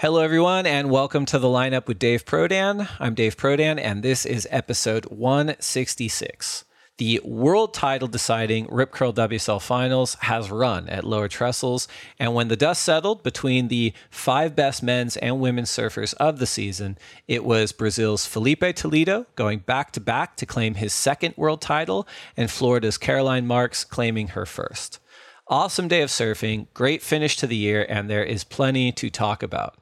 Hello, everyone, and welcome to the lineup with Dave Prodan. I'm Dave Prodan, and this is episode 166. The world title deciding Rip Curl WSL finals has run at Lower Trestles, and when the dust settled between the five best men's and women's surfers of the season, it was Brazil's Filipe Toledo going back to back to claim his second world title, and Florida's Caroline Marks claiming her first. Awesome day of surfing, great finish to the year, and there is plenty to talk about.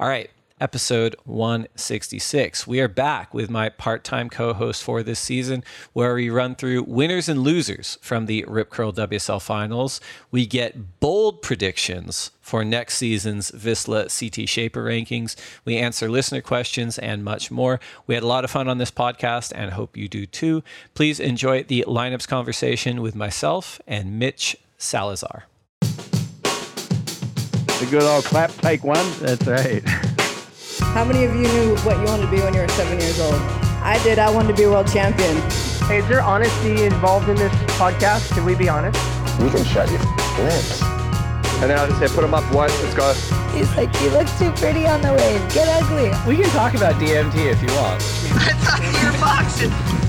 All right, episode 166. We are back with my part time co host for this season, where we run through winners and losers from the Rip Curl WSL finals. We get bold predictions for next season's Vissla CT Shaper rankings. We answer listener questions and much more. We had a lot of fun on this podcast and hope you do too. Please enjoy the lineups conversation with myself and Mitch Salazar. The good old clap, take one. That's right. How many of you knew what you wanted to be when you were seven years old? I did. I wanted to be a world champion. Hey, is there honesty involved in this podcast? Can we be honest? You can shut your lips. And then I'll just say, put them up what? Let's go. He's like, you look too pretty on the wave. Get ugly. We can talk about DMT if you want. I thought you were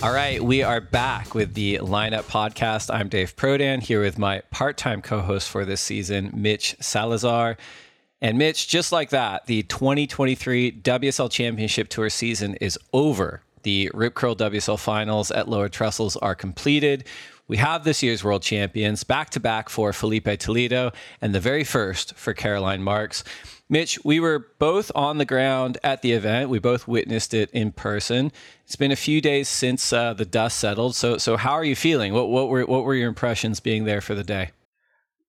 All right, we are back with the Lineup Podcast. I'm Dave Prodan here with my part time co host for this season, Mitch Salazar. And Mitch, just like that, the 2023 WSL Championship Tour season is over. The Rip Curl WSL finals at Lower Trestles are completed. We have this year's world champions back to back for Filipe Toledo and the very first for Caroline Marks. Mitch, we were both on the ground at the event. We both witnessed it in person. It's been a few days since uh, the dust settled. So, so how are you feeling? What, what were what were your impressions being there for the day?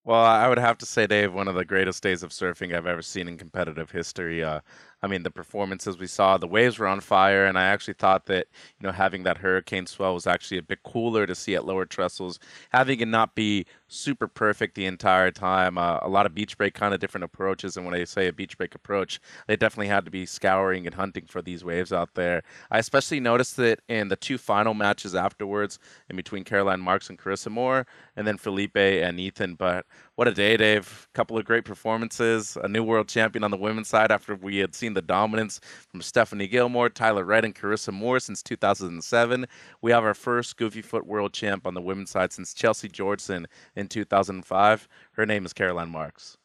Well, I would have to say, Dave, one of the greatest days of surfing I've ever seen in competitive history. Uh, I mean, the performances we saw, the waves were on fire, and I actually thought that you know having that hurricane swell was actually a bit cooler to see at lower trestles, having it not be super perfect the entire time. Uh, a lot of beach break kind of different approaches, and when I say a beach break approach, they definitely had to be scouring and hunting for these waves out there. I especially noticed it in the two final matches afterwards, in between Caroline Marks and Carissa Moore, and then Filipe and Ethan. But what a day, Dave! A couple of great performances, a new world champion on the women's side after we had seen seen the dominance from Stephanie Gilmore, Tyler Wright, and Carissa Moore since 2007. We have our first Goofy Foot World Champ on the women's side since Chelsea Georgeson in 2005. Her name is Caroline Marks.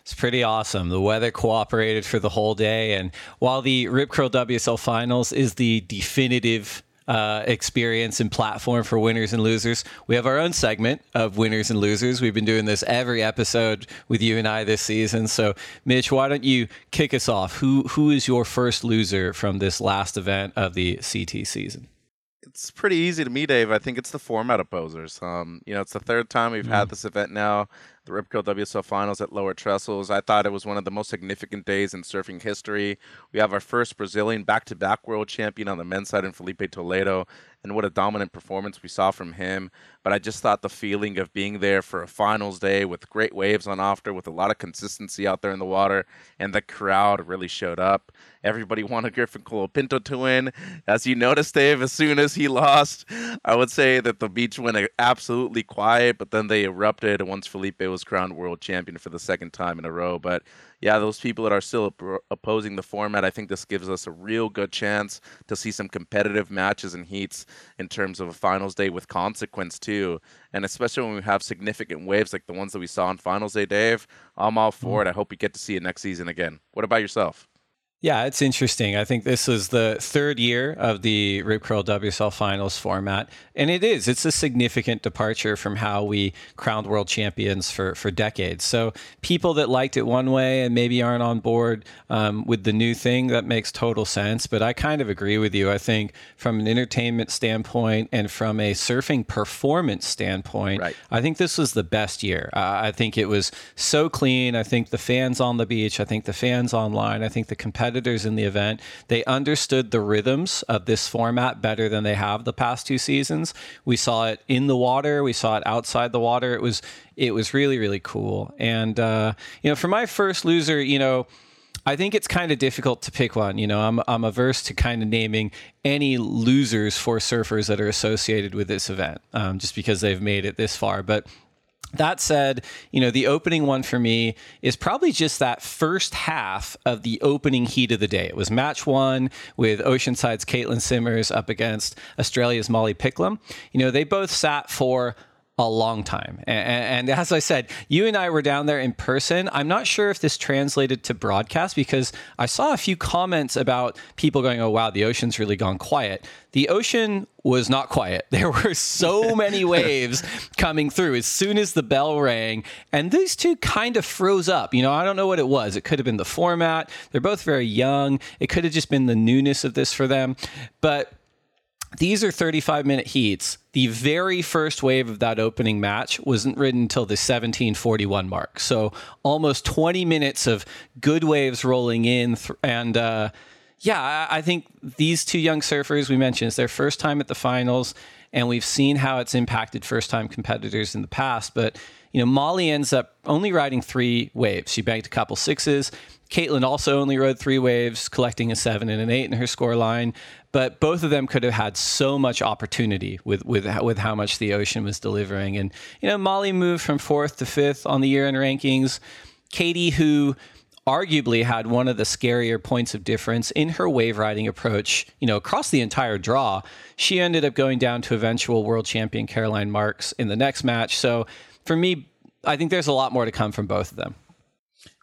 It's pretty awesome. The weather cooperated for the whole day. And while the Rip Curl WSL Finals is the definitive uh, experience and platform for winners and losers. We have our own segment of winners and losers. We've been doing this every episode with you and I this season. So, Mitch, why don't you kick us off? Who who is your first loser from this last event of the CT season? It's pretty easy to me, Dave. I think it's the format opposers. Um, you know, it's the third time we've mm. had this event now the Rip Curl WSL Finals at Lower Trestles. I thought it was one of the most significant days in surfing history. We have our first Brazilian back-to-back world champion on the men's side in Filipe Toledo, and what a dominant performance we saw from him. But I just thought the feeling of being there for a finals day with great waves on after, with a lot of consistency out there in the water, and the crowd really showed up. Everybody wanted Griffin Colapinto to win. As you noticed, Dave, as soon as he lost, I would say that the beach went absolutely quiet, but then they erupted once Filipe was crowned world champion for the second time in a row. But yeah, those people that are still opposing the format, I think this gives us a real good chance to see some competitive matches and heats in terms of a finals day with consequence too. And especially when we have significant waves like the ones that we saw on finals day, Dave, I'm all for mm-hmm. it. I hope we get to see it next season again. What about yourself? Yeah, it's interesting. I think this is the third year of the Rip Curl WSL Finals format, and it is. It's a significant departure from how we crowned world champions for for decades. So people that liked it one way and maybe aren't on board um, with the new thing, that makes total sense. But I kind of agree with you. I think from an entertainment standpoint and from a surfing performance standpoint, right. I think this was the best year. Uh, I think it was so clean. I think the fans on the beach. I think the fans online. I think the competitors competitors in the event. They understood the rhythms of this format better than they have the past two seasons. We saw it in the water, we saw it outside the water. It was it was really really cool. And uh, you know, for my first loser, you know. I think it's kind of difficult to pick one. You know, I'm I'm averse to kind of naming any losers for surfers that are associated with this event, um, just because they've made it this far. But That said, you know, the opening one for me is probably just that first half of the opening heat of the day. It was match one with Oceanside's Caitlin Simmers up against Australia's Molly Picklum. You know, they both sat for a long time. And, and, as I said, you and I were down there in person. I'm not sure if this translated to broadcast because I saw a few comments about people going, oh, wow, the ocean's really gone quiet. The ocean was not quiet. There were so many waves coming through as soon as the bell rang. And these two kind of froze up. You know, I don't know what it was. It could have been the format. They're both very young. It could have just been the newness of this for them. But these are 35 minute heats. The very first wave of that opening match wasn't ridden until the 1741 mark. So almost 20 minutes of good waves rolling in. Th- and uh, yeah, I think these two young surfers we mentioned, it's their first time at the finals. And we've seen how it's impacted first time competitors in the past. But, you know, Molly ends up only riding three waves. She banked a couple sixes. Caitlin also only rode three waves, collecting a seven and an eight in her score line but both of them could have had so much opportunity with with with how much the ocean was delivering. And you know, Molly moved from fourth to fifth on the year in rankings. Katie, who arguably had one of the scarier points of difference in her wave riding approach, you know, across the entire draw. She ended up going down to eventual world champion Caroline Marks in the next match. So for me, I think there's a lot more to come from both of them.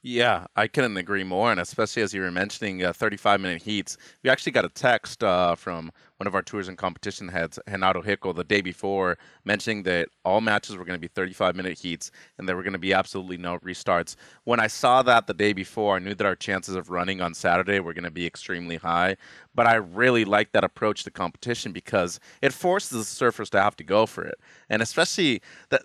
Yeah, I couldn't agree more, and especially as you were mentioning uh, 35 minute heats. We actually got a text uh, from one of our tours and competition heads, Renato Hickel, the day before, mentioning that all matches were going to be 35 minute heats and there were going to be absolutely no restarts. When I saw that the day before, I knew that our chances of running on Saturday were going to be extremely high. But I really like that approach to competition because it forces the surfers to have to go for it, and especially that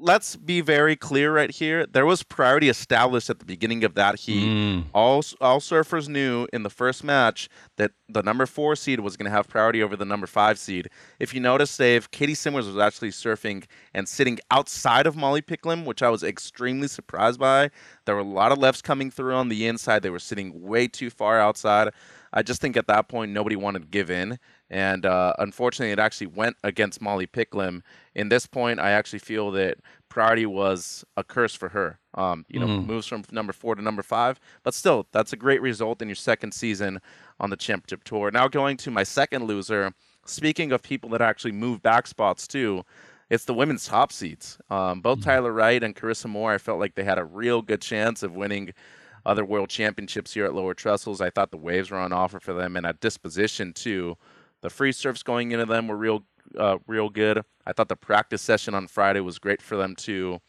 let's be very clear right here. There was priority established at the beginning of that heat. Mm. All all surfers knew in the first match that the number four seed was going to have priority over the number five seed. If you notice, Dave, Katie Simmers was actually surfing and sitting outside of Molly Picklum, which I was extremely surprised by. There were a lot of lefts coming through on the inside. They were sitting way too far outside. I just think at that point nobody wanted to give in, and uh, unfortunately, it actually went against Molly Picklum. In this point, I actually feel that priority was a curse for her. Um, you know, mm. moves from number four to number five, but still, that's a great result in your second season on the championship tour. Now going to my second loser. Speaking of people that actually move back spots too, it's the women's top seeds. Um, both mm. Tyler Wright and Carissa Moore, I felt like they had a real good chance of winning other world championships here at Lower Trestles. I thought the waves were on offer for them, and at disposition too. The free surfs going into them were real, uh, real good. I thought the practice session on Friday was great for them too.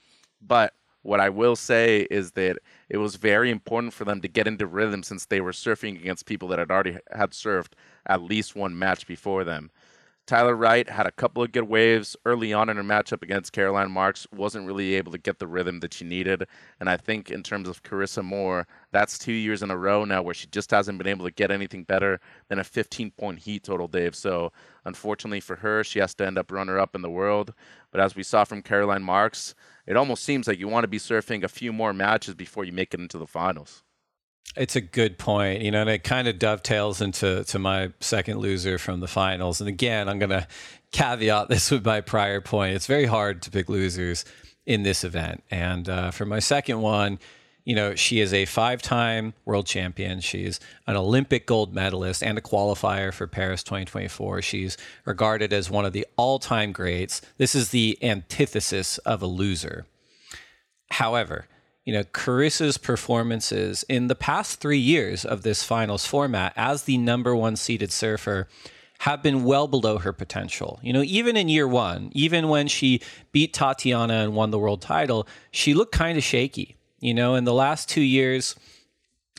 But what I will say is that it was very important for them to get into rhythm since they were surfing against people that had already had surfed at least one match before them. Tyler Wright had a couple of good waves early on in her matchup against Caroline Marks, wasn't really able to get the rhythm that she needed. And I think in terms of Carissa Moore, that's two years in a row now where she just hasn't been able to get anything better than a 15 point heat total, Dave. So unfortunately for her, she has to end up runner up in the world. But as we saw from Caroline Marks, it almost seems like you want to be surfing a few more matches before you make it into the finals. It's a good point, you know, and it kind of dovetails into to my second loser from the finals. And again, I'm going to caveat this with my prior point. It's very hard to pick losers in this event. And uh, for my second one, you know, she is a five-time world champion. She's an Olympic gold medalist and a qualifier for Paris 2024. She's regarded as one of the all-time greats. This is the antithesis of a loser. However, you know, Carissa's performances in the past three years of this finals format as the number one seeded surfer have been well below her potential. You know, even in year one, even when she beat Tatiana and won the world title, she looked kind of shaky. You know, in the last two years,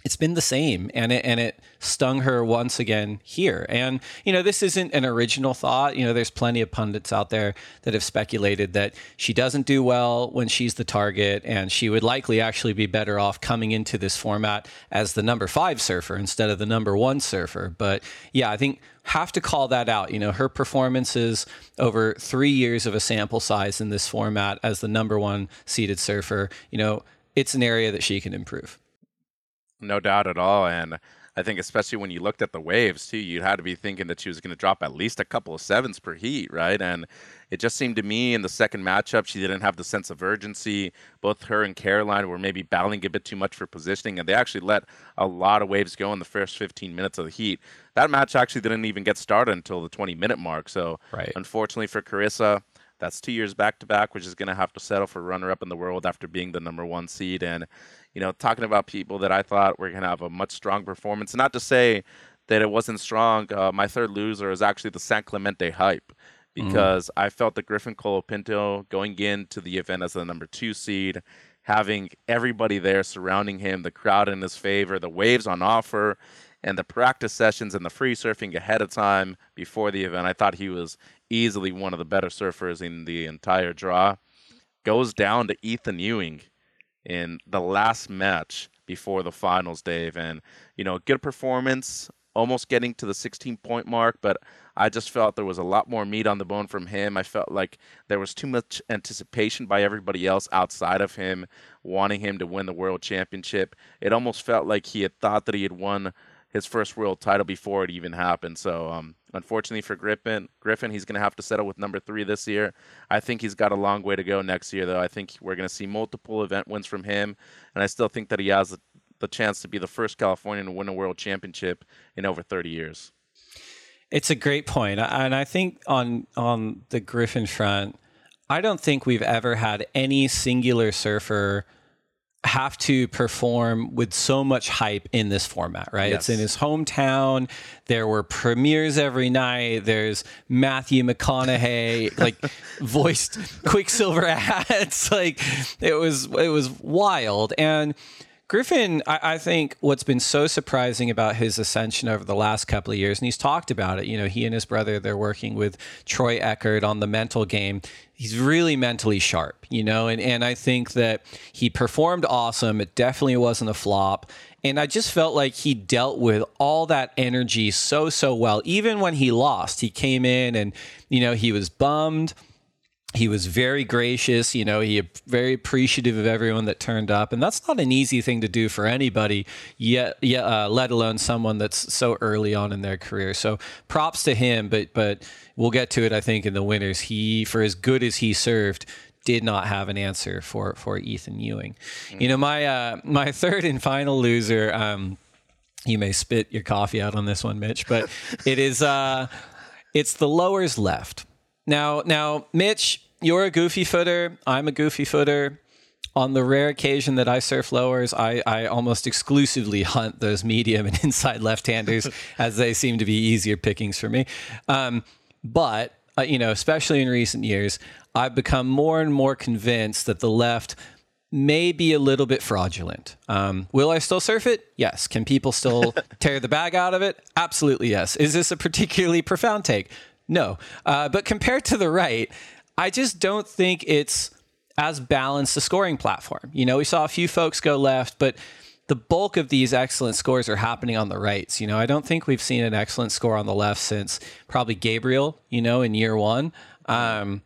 it's been the same and it and it stung her once again here. And you know this isn't an original thought. You know there's plenty of pundits out there that have speculated that she doesn't do well when she's the target and she would likely actually be better off coming into this format as the number 5 surfer instead of the number 1 surfer. But yeah i think have to call that out. You know her performances over 3 years of a sample size in this format as the number 1 seeded surfer you know it's an area that she can improve no doubt at all. And I think especially when you looked at the waves too, you had to be thinking that she was going to drop at least a couple of sevens per heat, right? And it just seemed to me in the second matchup she didn't have the sense of urgency. Both her and Caroline were maybe battling a bit too much for positioning, and they actually let a lot of waves go in the first 15 minutes of the heat. That match actually didn't even get started until the 20 minute mark. So right. unfortunately for Carissa, that's two years back to back, which is going to have to settle for runner up in the world after being the number one seed. And, you know, talking about people that I thought were going to have a much strong performance, not to say that it wasn't strong. Uh, my third loser is actually the San Clemente hype mm-hmm. because mm-hmm. I felt that Griffin Colapinto going into the event as the number two seed, having everybody there surrounding him, the crowd in his favor, the waves on offer, and the practice sessions and the free surfing ahead of time before the event, I thought he was easily one of the better surfers in the entire draw. Goes down to Ethan Ewing in the last match before the finals, Dave. And, you know, good performance, almost getting to the 16 point mark, but I just felt there was a lot more meat on the bone from him. I felt like there was too much anticipation by everybody else outside of him wanting him to win the world championship. It almost felt like he had thought that he had won his first world title before it even happened. So, um, unfortunately for Griffin, Griffin, he's going to have to settle with number three this year. I think he's got a long way to go next year, though. I think we're going to see multiple event wins from him, and I still think that he has the, the chance to be the first Californian to win a world championship in over 30 years. It's a great point, and I think on on the Griffin front, I don't think we've ever had any singular surfer have to perform with so much hype in this format, right? Yes. It's in his hometown. There were premieres every night. There's Matthew McConaughey like voiced Quiksilver ads. like it was it was wild. And Griffin, I, I, think what's been so surprising about his ascension over the last couple of years, and he's talked about it, you know, he and his brother, they're working with Troy Eckert on the mental game. He's really mentally sharp, you know, and, and I think that he performed awesome. It definitely wasn't a flop. And I just felt like he dealt with all that energy so, so well. Even when he lost, he came in and, you know, he was bummed he was very gracious you know he very appreciative of everyone that turned up. And that's not an easy thing to do for anybody yet yeah uh, let alone someone that's so early on in their career. So props to him but but we'll get to it i think in the winners. He for as good as he served did not have an answer for for ethan ewing. Mm-hmm. you know my uh, my third and final loser um, you may spit your coffee out on this one mitch but it is uh it's the lowers left. Now, now, Mitch, you're a goofy footer. I'm a goofy footer. On the rare occasion that I surf lowers, I, I almost exclusively hunt those medium and inside left-handers, as they seem to be easier pickings for me. Um, but uh, you know, especially in recent years, I've become more and more convinced that the left may be a little bit fraudulent. Um, will I still surf it? Yes. Can people still tear the bag out of it? Absolutely yes. Is this a particularly profound take? No. Uh, but compared to the right, I just don't think it's as balanced a scoring platform. You know, we saw a few folks go left, but the bulk of these excellent scores are happening on the rights. You know, I don't think we've seen an excellent score on the left since probably Gabriel, you know, in year one. Um,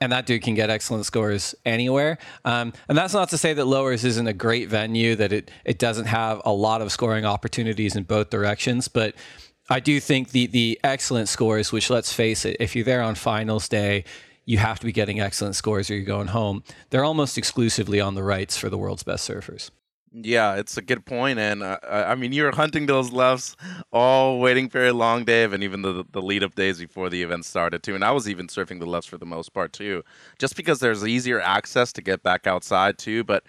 and that dude can get excellent scores anywhere. Um, and that's not to say that Lowers isn't a great venue, that it, it doesn't have a lot of scoring opportunities in both directions. But I do think the the excellent scores, which let's face it, if you're there on finals day, you have to be getting excellent scores or you're going home. They're almost exclusively on the rights for the world's best surfers. Yeah, it's a good point, and uh, I mean you're hunting those lefts all waiting for a long day, and even the the lead up days before the event started too. And I was even surfing the lefts for the most part too, just because there's easier access to get back outside too. But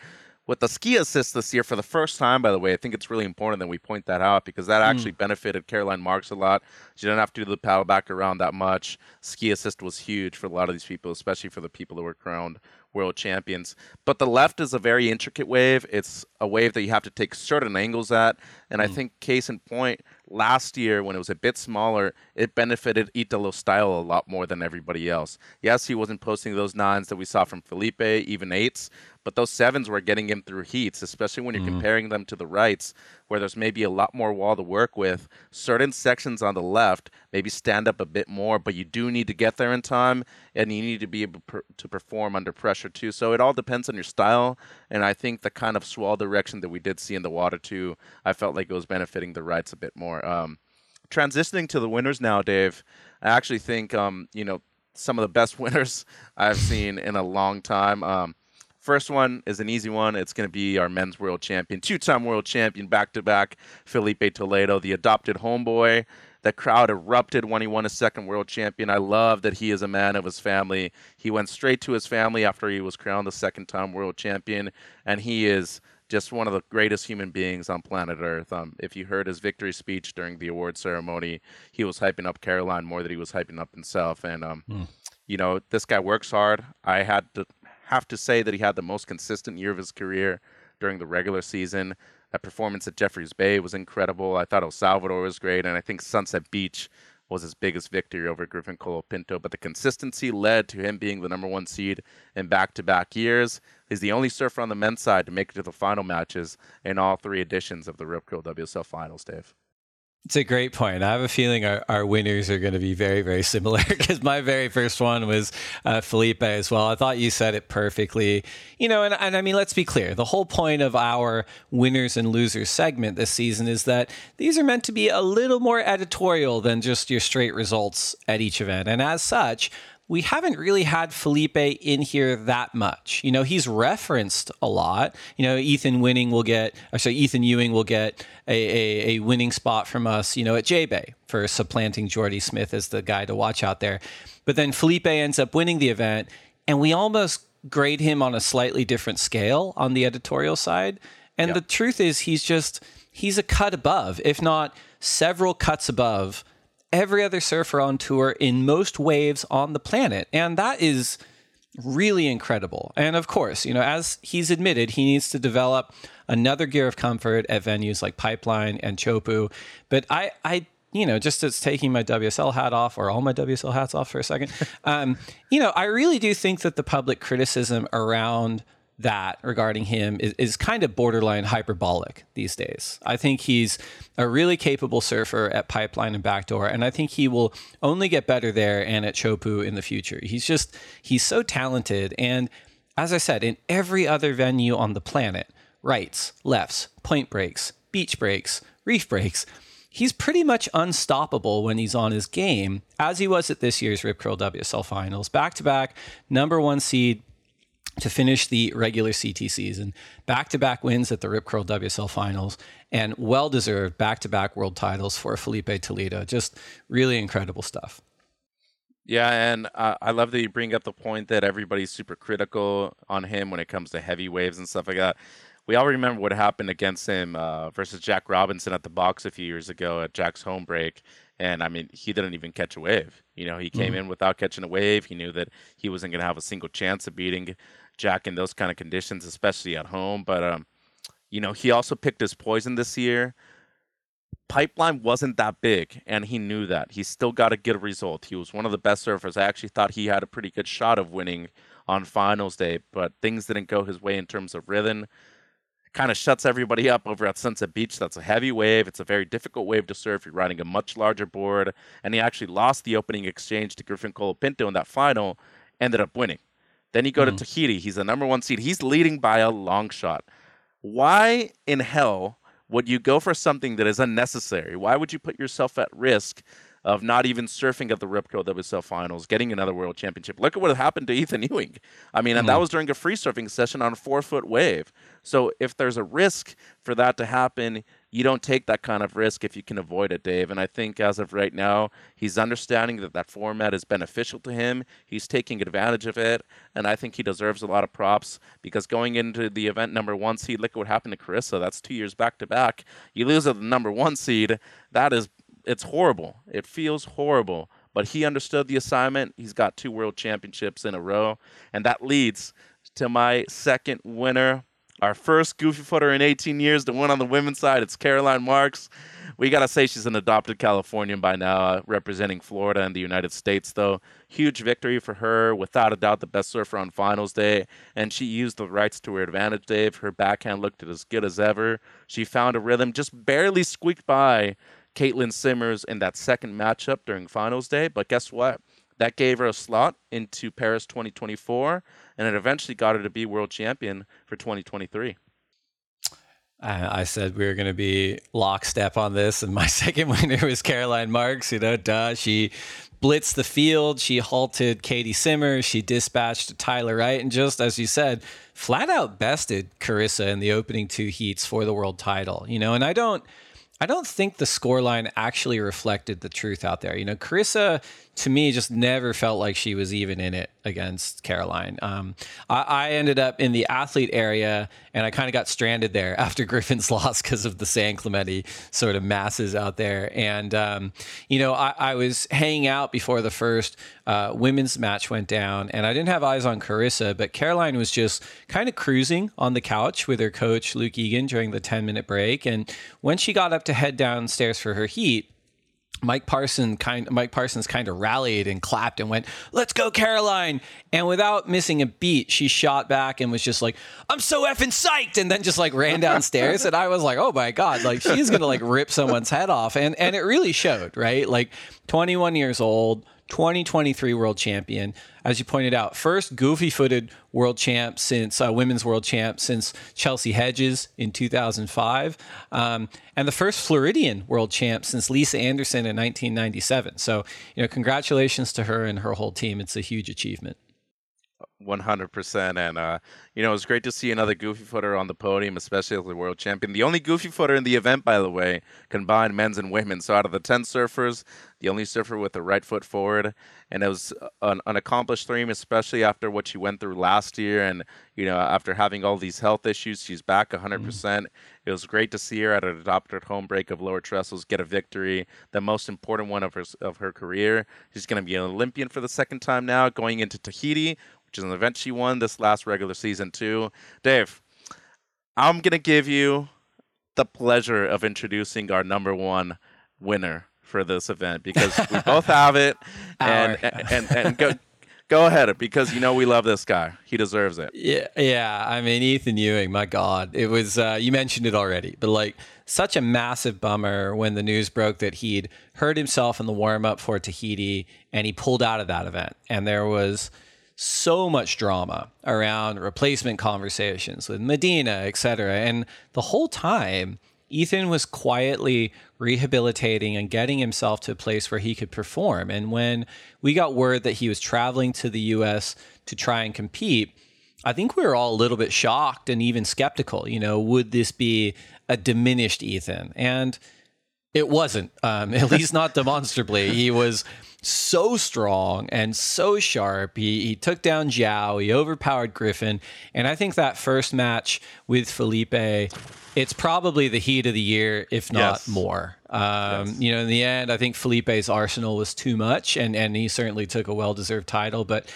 with the ski assist this year for the first time, by the way, I think it's really important that we point that out because that actually mm. benefited Caroline Marks a lot. She didn't have to do the paddle back around that much. Ski assist was huge for a lot of these people, especially for the people who were crowned world champions. But the left is a very intricate wave. It's a wave that you have to take certain angles at. And mm. I think, case in point, last year when it was a bit smaller, it benefited Italo style a lot more than everybody else. Yes, he wasn't posting those nines that we saw from Filipe, even eights, but those sevens were getting him through heats, especially when you're Mhm. comparing them to the rights, where there's maybe a lot more wall to work with. Certain sections on the left maybe stand up a bit more, but you do need to get there in time, and you need to be able to perform under pressure too. So it all depends on your style, and I think the kind of swall direction that we did see in the water too, I felt like it was benefiting the rights a bit more. Um, transitioning to the winners now, Dave, I actually think um, you know some of the best winners I've seen in a long time. Um, first one is an easy one. It's going to be our men's world champion, two-time world champion, back-to-back, Filipe Toledo, the adopted homeboy. The crowd erupted when he won his second world champion. I love that he is a man of his family. He went straight to his family after he was crowned the second time world champion, and he is just one of the greatest human beings on planet Earth. Um, if you heard his victory speech during the award ceremony, he was hyping up Caroline more than he was hyping up himself. And um, Hmm. you know, this guy works hard. I had to have to say that he had the most consistent year of his career during the regular season. That performance at Jeffreys Bay was incredible. I thought El Salvador was great, and I think Sunset Beach was his biggest victory over Griffin Colapinto. But the consistency led to him being the number one seed in back-to-back years. He's the only surfer on the men's side to make it to the final matches in all three editions of the Rip Curl WSL Finals. Dave. It's a great point. I have a feeling our, our winners are going to be very, very similar because my very first one was uh, Filipe as well. I thought you said it perfectly. You know, and, and I mean, let's be clear. The whole point of our winners and losers segment this season is that these are meant to be a little more editorial than just your straight results at each event. And as such, we haven't really had Filipe in here that much. You know, he's referenced a lot. You know, Ethan winning will get, or sorry, Ethan Ewing will get a, a, a winning spot from us, you know, at J Bay for supplanting Jordy Smith as the guy to watch out there. But then Filipe ends up winning the event, and we almost grade him on a slightly different scale on the editorial side. And Yeah. the truth is, he's just, he's a cut above, if not several cuts above every other surfer on tour in most waves on the planet. And that is really incredible. And of course, you know, as he's admitted, he needs to develop another gear of comfort at venues like Pipeline and Teahupo'o. But I, I, you know, just as taking my WSL hat off or all my WSL hats off for a second, um, you know, I really do think that the public criticism around that regarding him is, is kind of borderline hyperbolic these days. I think he's a really capable surfer at Pipeline and Backdoor, and I think he will only get better there and at Teahupo'o in the future. He's just, he's so talented. And as I said, in every other venue on the planet, rights, lefts, point breaks, beach breaks, reef breaks, he's pretty much unstoppable when he's on his game, as he was at this year's Rip Curl WSL Finals. Back to back, number one seed, to finish the regular CT season. Back to back wins at the Rip Curl WSL finals and well deserved back to back world titles for Filipe Toledo. Just really incredible stuff. Yeah, and uh, I love that you bring up the point that everybody's super critical on him when it comes to heavy waves and stuff like that. We all remember what happened against him uh, versus Jack Robinson at the box a few years ago at Jack's home break. And I mean, he didn't even catch a wave. You know, he came Mhm. in without catching a wave. He knew that he wasn't going to have a single chance of beating Jack in those kind of conditions, especially at home. But, um, you know, he also picked his poison this year. Pipeline wasn't that big, and he knew that. He still got a good result. He was one of the best surfers. I actually thought he had a pretty good shot of winning on finals day, but things didn't go his way in terms of rhythm. Kind of shuts everybody up over at Sunset Beach. That's a heavy wave. It's a very difficult wave to surf. You're riding a much larger board, and he actually lost the opening exchange to Griffin Colapinto in that final. Ended up winning. Then you go Mhm. to Tahiti. He's the number one seed. He's leading by a long shot. Why in hell would you go for something that is unnecessary? Why would you put yourself at risk of not even surfing at the Rip Curl WSL finals, getting another world championship? Look at what happened to Ethan Ewing. I mean, and that Mhm. was during a free surfing session on a four foot wave. So if there's a risk for that to happen, you don't take that kind of risk if you can avoid it, Dave. And I think as of right now, he's understanding that that format is beneficial to him. He's taking advantage of it, and I think he deserves a lot of props because going into the event number one seed, look at what happened to Carissa. That's two years back to back. You lose at the number one seed. That is, it's horrible. It feels horrible. But he understood the assignment. He's got two world championships in a row, and that leads to my second winner our first goofy footer in 18 years, the one on the women's side. It's Caroline Marks. we gotta say she's an adopted Californian by now, uh, representing Florida and the United States. Though huge victory for her, without a doubt the best surfer on finals day, and she used the rights to her advantage. Dave, her backhand looked as good as ever. She found a rhythm, just barely squeaked by Caitlin Simmers in that second matchup during finals day. But guess what? That gave her a slot into Paris 2024, and it eventually got her to be world champion for 2023. I said we were going to be lockstep on this, and my second winner was Caroline Marks. You know, duh. She blitzed the field. She halted Katie Simmers. She dispatched Tyler Wright, and just as you said, flat out bested Carissa in the opening two heats for the world title. You know, and I don't. I don't think the scoreline actually reflected the truth out there. You know, Carissa to me just never felt like she was even in it against Caroline. Um, I, I, ended up in the athlete area and I kind of got stranded there after Griffin's loss because of the San Clemente sort of masses out there. And, um, you know, I, I, was hanging out before the first uh, women's match went down and I didn't have eyes on Carissa, but Caroline was just kind of cruising on the couch with her coach, Luke Egan, during the 10 minute break. And when she got up to head downstairs for her heat, Mike Parson kind Mike Parsons kind of rallied and clapped and went, "Let's go, Caroline!" And without missing a beat, she shot back and was just like, "I'm so effing psyched!" And then just like ran downstairs, and I was like, "Oh my god!" Like she's gonna like rip someone's head off, and and it really showed, right? Like 21 years old, 2023 world champion. As you pointed out, first goofy footed world champ since uh, women's world champ since Chelsea Hedges in 2005, um, and the first Floridian world champ since Lisa Andersen in 1997. So, you know, congratulations to her and her whole team. It's a huge achievement. 100%. And, uh, you know, it was great to see another goofy footer on the podium, especially as the world champion. The only goofy footer in the event, by the way, combined men's and women. So out of the 10 surfers, the only surfer with the right foot forward. And it was an, an accomplished dream, especially after what she went through last year. And, you know, after having all these health issues, she's back 100%. Mm. Mm-hmm. It was great to see her at an adopted home break of lower trestles get a victory, the most important one of her, of her career. She's going to be an Olympian for the second time now, going into Tahiti, which is an event she won this last regular season too. Dave, I'm gonna give you the pleasure of introducing our number one winner for this event because we both have it, and, and, and and go go ahead because you know we love this guy. He deserves it. Yeah, yeah. I mean, Ethan Ewing, my God, it was. Uh, you mentioned it already, but like such a massive bummer when the news broke that he'd hurt himself in the warm up for Tahiti and he pulled out of that event, and there was so much drama around replacement conversations with Medina, etc. And the whole time, Ethan was quietly rehabilitating and getting himself to a place where he could perform. And when we got word that he was traveling to the US to try and compete, I think we were all a little bit shocked and even skeptical. You know, would this be a diminished Ethan? And it wasn't, um, at least not demonstrably. He was so strong and so sharp. He, he took down João, he overpowered Griffin. And I think that first match with Filipe, it's probably the heat of the year, if not yes. more. Um, yes. You know, in the end, I think Filipe's arsenal was too much, and, and he certainly took a well deserved title. But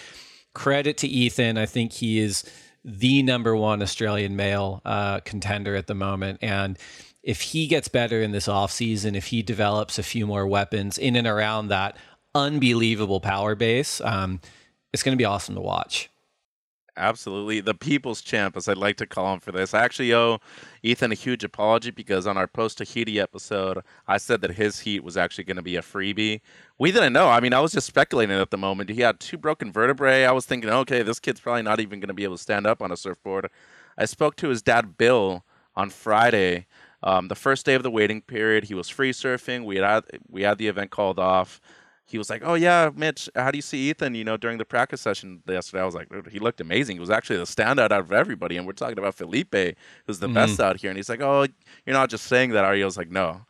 credit to Ethan. I think he is the number one Australian male uh, contender at the moment. And if he gets better in this offseason, if he develops a few more weapons in and around that unbelievable power base. Um, it's going to be awesome to watch. Absolutely. The people's champ, as I'd like to call him for this. I actually owe Ethan a huge apology because on our post Tahiti episode, I said that his heat was actually going to be a freebie. We didn't know. I mean, I was just speculating at the moment. He had two broken vertebrae. I was thinking, okay, this kid's probably not even going to be able to stand up on a surfboard. I spoke to his dad, Bill, on Friday. Um, the first day of the waiting period, he was free surfing. We had we had the event called off he was like, "Oh yeah, Mitch, how do you see Ethan?" You know, during the practice session yesterday, I was like, "He looked amazing. He was actually the standout out of everybody." And we're talking about Filipe, who's the mm-hmm. best out here, and he's like, "Oh, you're not just saying that, are you?" I was like, "No,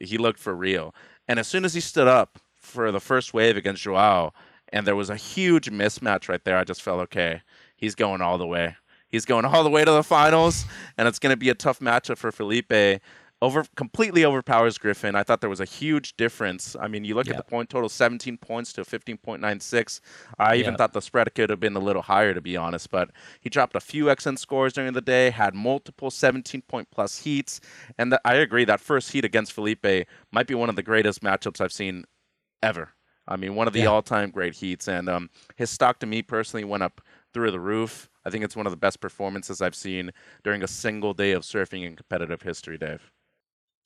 he looked for real." And as soon as he stood up for the first wave against Joao, and there was a huge mismatch right there, I just felt okay. He's going all the way. He's going all the way to the finals, and it's going to be a tough matchup for Filipe over completely overpowers Griffin. I thought there was a huge difference. I mean, you look Yeah. at the point total, 17 points to 15.96. I even Yeah. thought the spread could have been a little higher, to be honest. But he dropped a few XN scores during the day, had multiple 17 point plus heats, and th- I agree that first heat against Filipe might be one of the greatest matchups I've seen ever. I mean, one of the Yeah. all-time great heats, and um, his stock to me personally went up through the roof. I think it's one of the best performances I've seen during a single day of surfing in competitive history, Dave.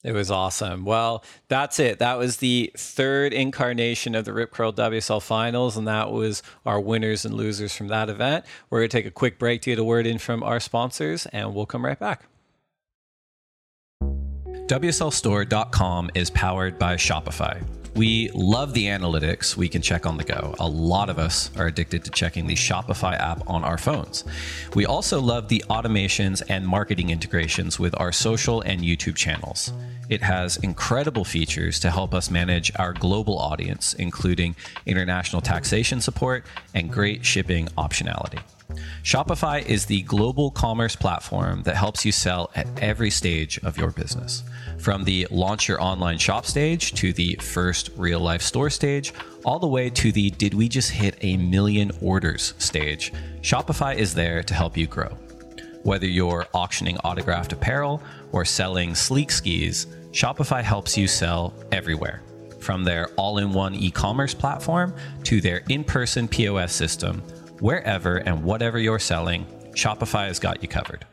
It was awesome. Well, that's it. That was the third incarnation of the Rip Curl WSL Finals, and that was our winners and losers from that event. We're going to take a quick break to get a word in from our sponsors, and we'll come right back. WSLStore.com is powered by Shopify. We love the analytics we can check on the go. A lot of us are addicted to checking the Shopify app on our phones. We also love the automations and marketing integrations with our social and YouTube channels. It has incredible features to help us manage our global audience, including international taxation support and great shipping optionality. Shopify is the global commerce platform that helps you sell at every stage of your business. From the launch your online shop stage to the first real life store stage, all the way to the did we just hit a million orders stage, Shopify is there to help you grow. Whether you're auctioning autographed apparel or selling sleek skis, Shopify helps you sell everywhere. From their all in one e commerce platform to their in person POS system, wherever and whatever you're selling, Shopify has got you covered.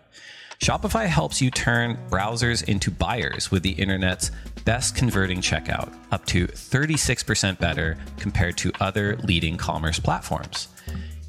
Shopify helps you turn browsers into buyers with the internet's best converting checkout, up to 36% better compared to other leading commerce platforms.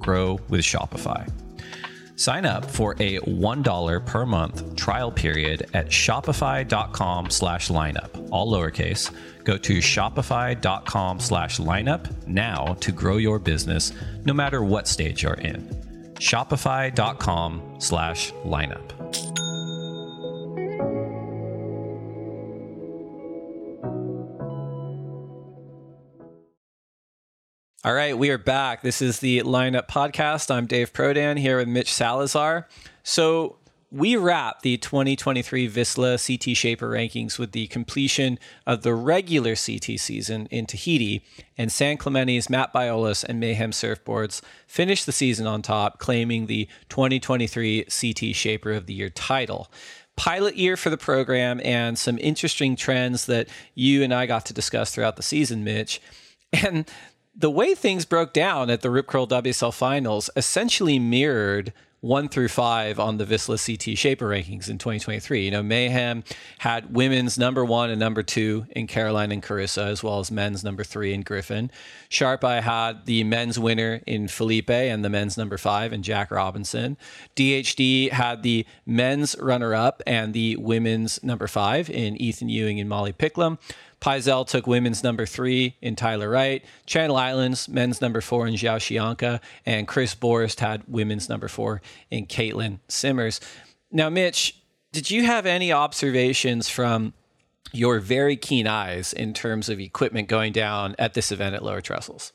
grow with Shopify. Sign up for a $1 per month trial period at shopify.com slash lineup, all lowercase. Go to shopify.com slash lineup now to grow your business no matter what stage you're in. Shopify.com slash lineup. All right, we are back. This is the Lineup Podcast. I'm Dave Prodan here with Mitch Salazar. So, we wrap the 2023 Vissla CT Shaper rankings with the completion of the regular CT season in Tahiti, and San Clemente's Matt Biolos and Mayhem Surfboards finished the season on top, claiming the 2023 CT Shaper of the Year title pilot year for the program and some interesting trends that you and I got to discuss throughout the season, Mitch. And the way things broke down at the Rip Curl WSL finals essentially mirrored one through five on the Vissla CT Shaper rankings in 2023. You know, Mayhem had women's number one and number two in Caroline and Carissa, as well as men's number three in Griffin. Sharp Eye had the men's winner in Filipe and the men's number five in Jack Robinson. DHD had the men's runner up and the women's number five in Ethan Ewing and Molly Picklum. Pyzel took women's number three in Tyler Wright. Channel Islands, men's number four in João Chianca. And Chris Borst had women's number four in Caitlin Simmers. Now, Mitch, did you have any observations from your very keen eyes in terms of equipment going down at this event at Lower Trestles?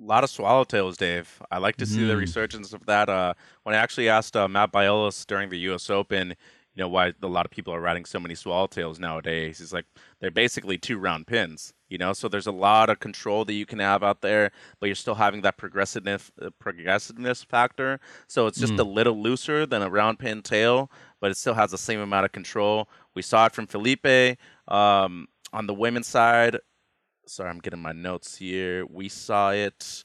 A lot of swallowtails, Dave. I like to see the Mm. resurgence of that. Uh, when I actually asked uh, Matt Biolos during the U.S. Open, you know why a lot of people are riding so many swallowtails nowadays. He's like they're basically two round pins, you know. So there's a lot of control that you can have out there, but you're still having that progressiveness uh, progressiveness factor. So it's just Mm. a little looser than a round pin tail, but it still has the same amount of control. We saw it from Filipe um, on the women's side. Sorry, I'm getting my notes here. We saw it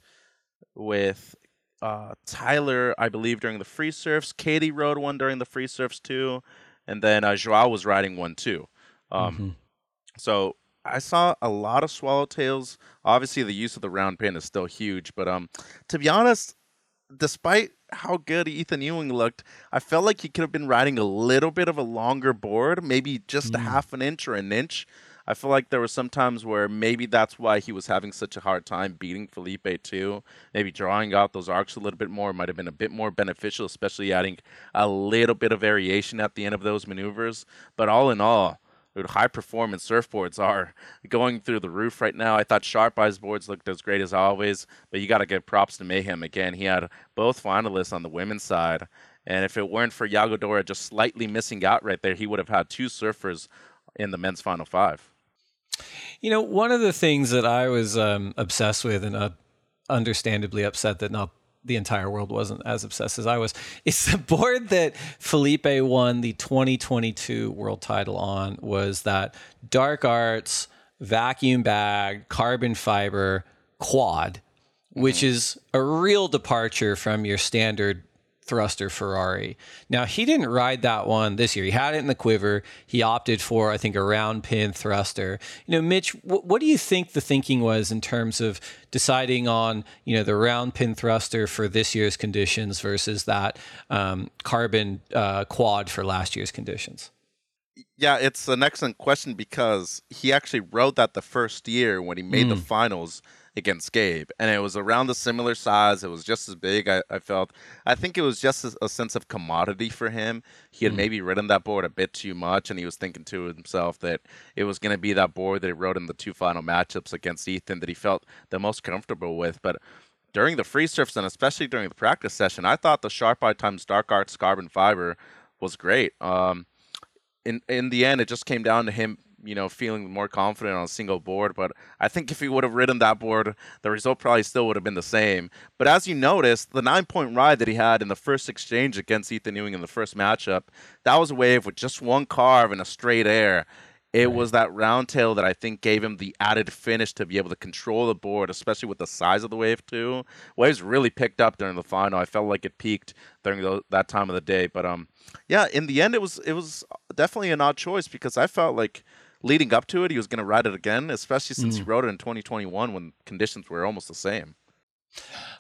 with uh, Tyler, I believe, during the free surfs. Katie rode one during the free surfs too, and then uh, Joao was riding one too. Um, Mhm. So I saw a lot of swallowtails. Obviously, the use of the round pin is still huge, but um, to be honest, despite how good Ethan Ewing looked, I felt like he could have been riding a little bit of a longer board, maybe just a half an inch or an inch. I feel like there were some times where maybe that's why he was having such a hard time beating Filipe too. Maybe drawing out those arcs a little bit more might have been a bit more beneficial, especially adding a little bit of variation at the end of those maneuvers. But all in all, high performance surfboards are going through the roof right now. I thought Sharp Eyes boards looked as great as always, but you got to give props to Mayhem again. He had both finalists on the women's side. And if it weren't for Yago Dora just slightly missing out right there, he would have had two surfers in the men's final five. You know, one of the things that I was um, obsessed with, and uh, understandably upset that not the entire world wasn't as obsessed as I was, is the board that Filipe won the 2022 world title on was that Dark Arts vacuum bag carbon fiber quad, which mm-hmm. is a real departure from your standard thruster Ferrari. Now, he didn't ride that one this year. He had it in the quiver. He opted for, I think, a round pin thruster. You know, Mitch, w- what do you think the thinking was in terms of deciding on, you know, the round pin thruster for this year's conditions versus that um, carbon uh, quad for last year's conditions? Yeah, it's an excellent question because he actually rode that the first year when he made mm. the finals against Gabe, and it was around a similar size. It was just as big. I, I felt. I think it was just a, a sense of commodity for him. He had mm. maybe ridden that board a bit too much, and he was thinking to himself that it was going to be that board that he rode in the two final matchups against Ethan that he felt the most comfortable with. But during the free surfs and especially during the practice session, I thought the Sharp Eye times Dark Arts Carbon Fiber was great. Um, in in the end, it just came down to him you know, feeling more confident on a single board. But I think if he would have ridden that board, the result probably still would have been the same. But as you noticed, the nine point ride that he had in the first exchange against Ethan Ewing in the first matchup, that was a wave with just one carve and a straight air. It right. was that round tail that I think gave him the added finish to be able to control the board, especially with the size of the wave too. Waves really picked up during the final. I felt like it peaked during the, that time of the day. But um, yeah, in the end, it was it was definitely an odd choice because I felt like leading up to it, he was going to ride it again, especially since mm. he rode it in 2021 when conditions were almost the same.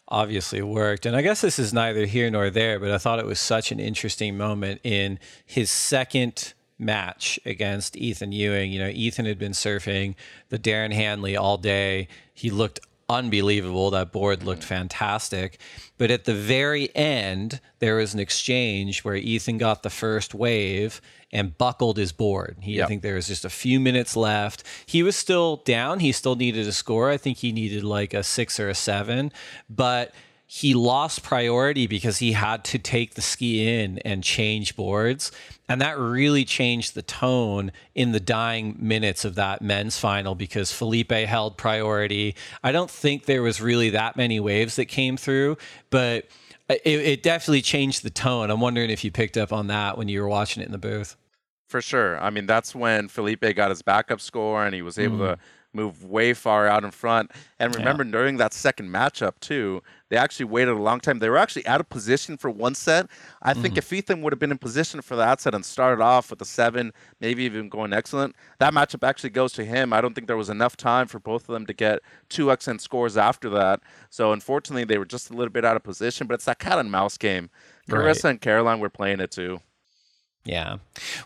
Obviously, it worked. And I guess this is neither here nor there, but I thought it was such an interesting moment in his second match against Ethan Ewing. You know, Ethan had been surfing the Darren Handley all day. He looked unbelievable. That board looked fantastic. But at the very end, there was an exchange where Ethan got the first wave and buckled his board. He, yep. I think there was just a few minutes left. He was still down. He still needed a score. I think he needed like a six or a seven, but he lost priority because he had to take the ski in and change boards. And that really changed the tone in the dying minutes of that men's final because Filipe held priority. I don't think there was really that many waves that came through, but it, it definitely changed the tone. I'm wondering if you picked up on that when you were watching it in the booth. For sure. I mean, that's when Filipe got his backup score and he was able mm. to move way far out in front. And remember, yeah. during that second matchup, too, they actually waited a long time. They were actually out of position for one set. I mm-hmm. think if Ethan would have been in position for that set and started off with a seven, maybe even going excellent, that matchup actually goes to him. I don't think there was enough time for both of them to get two excellent scores after that. So unfortunately, they were just a little bit out of position. But it's that cat and mouse game. Carissa right. and Caroline were playing it too. Yeah.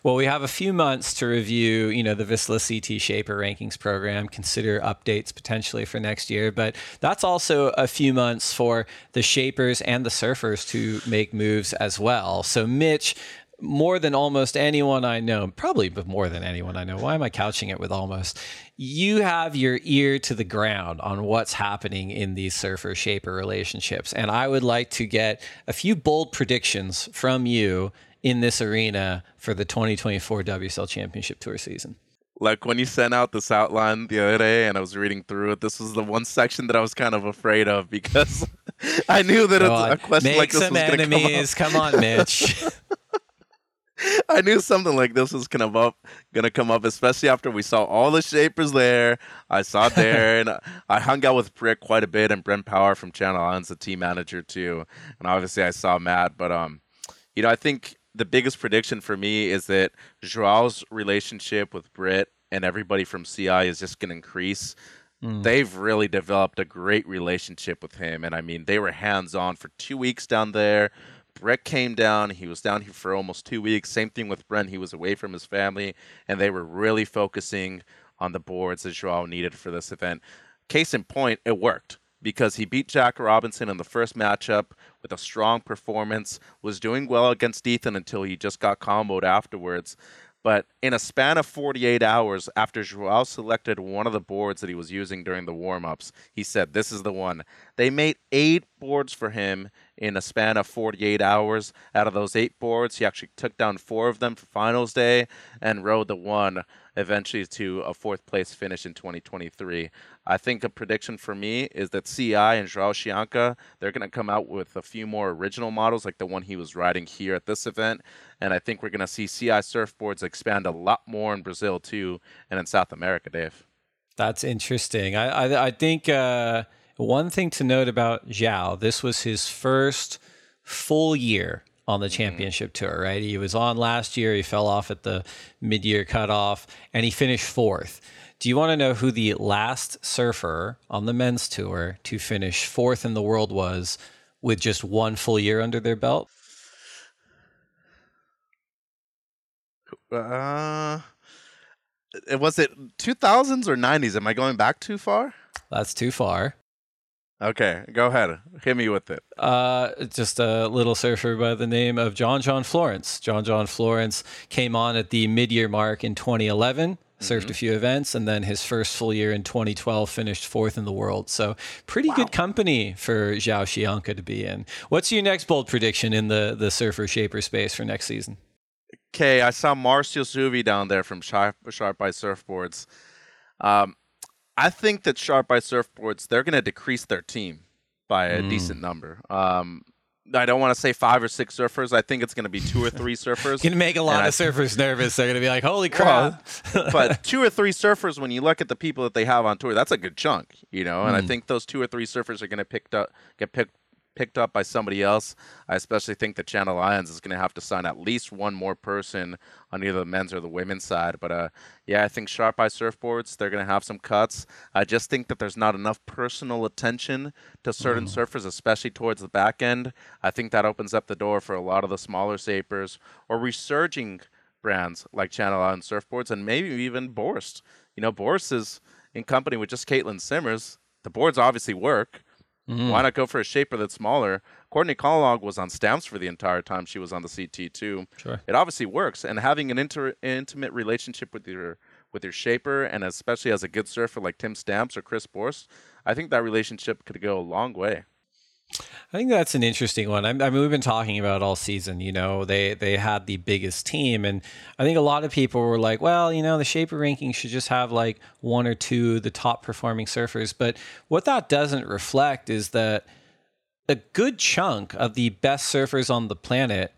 Well, we have a few months to review, you know, the Vissla CT Shaper rankings program, consider updates potentially for next year, but that's also a few months for the shapers and the surfers to make moves as well. So Mitch, more than almost anyone I know, probably but more than anyone I know. Why am I couching it with almost? You have your ear to the ground on what's happening in these surfer shaper relationships. And I would like to get a few bold predictions from you in this arena for the 2024 WSL Championship Tour season. Like when you sent out this outline the other day and I was reading through it, this was the one section that I was kind of afraid of because I knew that a, a question Make like this some was going to come enemies. Come on, Mitch. I knew something like this was gonna up, gonna come up, especially after we saw all the shapers there. I saw Darren. I hung out with Brick quite a bit, and Brent Power from Channel Islands, the team manager too. And obviously, I saw Matt. But um, you know, I think the biggest prediction for me is that João's relationship with Britt and everybody from CI is just going to increase. mm. they've really developed a great relationship with him. And I mean, they were hands on for two weeks down there. Brett came down. He was down here for almost two weeks. Same thing with Brent. He was away from his family, and they were really focusing on the boards that João needed for this event. Case in point, it worked because he beat Jack Robinson in the first matchup with a strong performance, was doing well against Ethan until he just got comboed afterwards. But in a span of 48 hours after João selected one of the boards that he was using during the warm ups, he said, This is the one. They made eight boards for him in a span of 48 hours. Out of those eight boards, he actually took down four of them for finals day and rode the one eventually to a fourth place finish in 2023. I think a prediction for me is that CI and João Chianca, they're going to come out with a few more original models like the one he was riding here at this event. And I think we're going to see CI surfboards expand a lot more in Brazil too and in South America, Dave. That's interesting. I, I, I think uh, one thing to note about João, this was his first full year on the mm-hmm. championship tour, right? He was on last year. He fell off at the mid year cutoff and he finished fourth. Do you want to know who the last surfer on the men's tour to finish fourth in the world was with just one full year under their belt? Uh, was it 2000s or 90s? Am I going back too far? That's too far. Okay, go ahead. Hit me with it. Uh, just a little surfer by the name of John John Florence. John John Florence came on at the mid-year mark in 2011 surfed mm-hmm. a few events, and then his first full year in 2012 finished fourth in the world. So pretty wow. good company for João Chianca to be in. What's your next bold prediction in the the surfer shaper space for next season? Okay, I saw Marcio Zouvi down there from Sharp, Sharp Eye Surfboards. Um, I think that Sharp Eye Surfboards they're going to decrease their team by a mm. decent number. Um, I don't want to say five or six surfers. I think it's going to be two or three surfers. to make a lot of surfers nervous. They're going to be like, "Holy crap!" Well, but two or three surfers, when you look at the people that they have on tour, that's a good chunk, you know. And mm. I think those two or three surfers are going to picked up, get picked picked up by somebody else. I especially think the Channel Islands is going to have to sign at least one more person on either the men's or the women's side. But uh, yeah, I think Sharp Eye Surfboards, they're going to have some cuts. I just think that there's not enough personal attention to certain mm. surfers, especially towards the back end. I think that opens up the door for a lot of the smaller shapers or resurging brands like Channel Island Surfboards and maybe even Borst. You know, Borst is in company with just Caitlin Simmers. The boards obviously work. Mm-hmm. Why not go for a shaper that's smaller? Courtney Conlogue was on stamps for the entire time she was on the CT too. Sure. It obviously works, and having an inter- intimate relationship with your with your shaper, and especially as a good surfer like Tim Stamps or Chris Borst, I think that relationship could go a long way. I think that's an interesting one. I, mean, we've been talking about all season. You know, they they had the biggest team, and I think a lot of people were like, "Well, you know, the Shaper ranking should just have like one or two the top performing surfers." But what that doesn't reflect is that a good chunk of the best surfers on the planet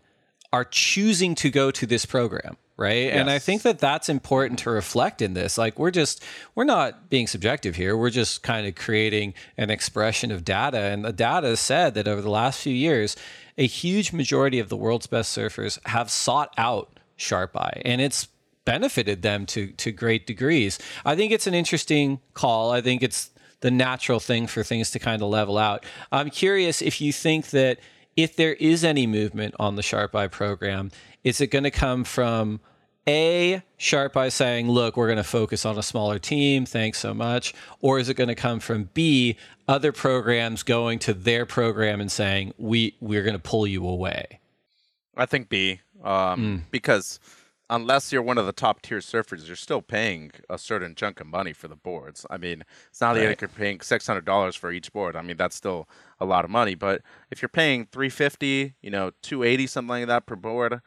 are choosing to go to this program right? Yes. and i think that that's important to reflect in this. Like we're just we're not being subjective here. We're just kind of creating an expression of data. And the data said that over the last few years a huge majority of the world's best surfers have sought out sharp eye and it's benefited them to to great degrees. I think it's an interesting call. I think it's the natural thing for things to kind of level out. I'm curious if you think that if there is any movement on the Sharp Eye program, is it going to come from a Sharp Eye saying, "Look, we're going to focus on a smaller team. Thanks so much," or is it going to come from B other programs going to their program and saying, "We we're going to pull you away"? I think B, um, mm. because unless you're one of the top tier surfers, you're still paying a certain chunk of money for the boards. I mean, it's not right. like you're paying six hundred dollars for each board. I mean, that's still a lot of money. But if you're paying three fifty, you know, two eighty, something like that per board,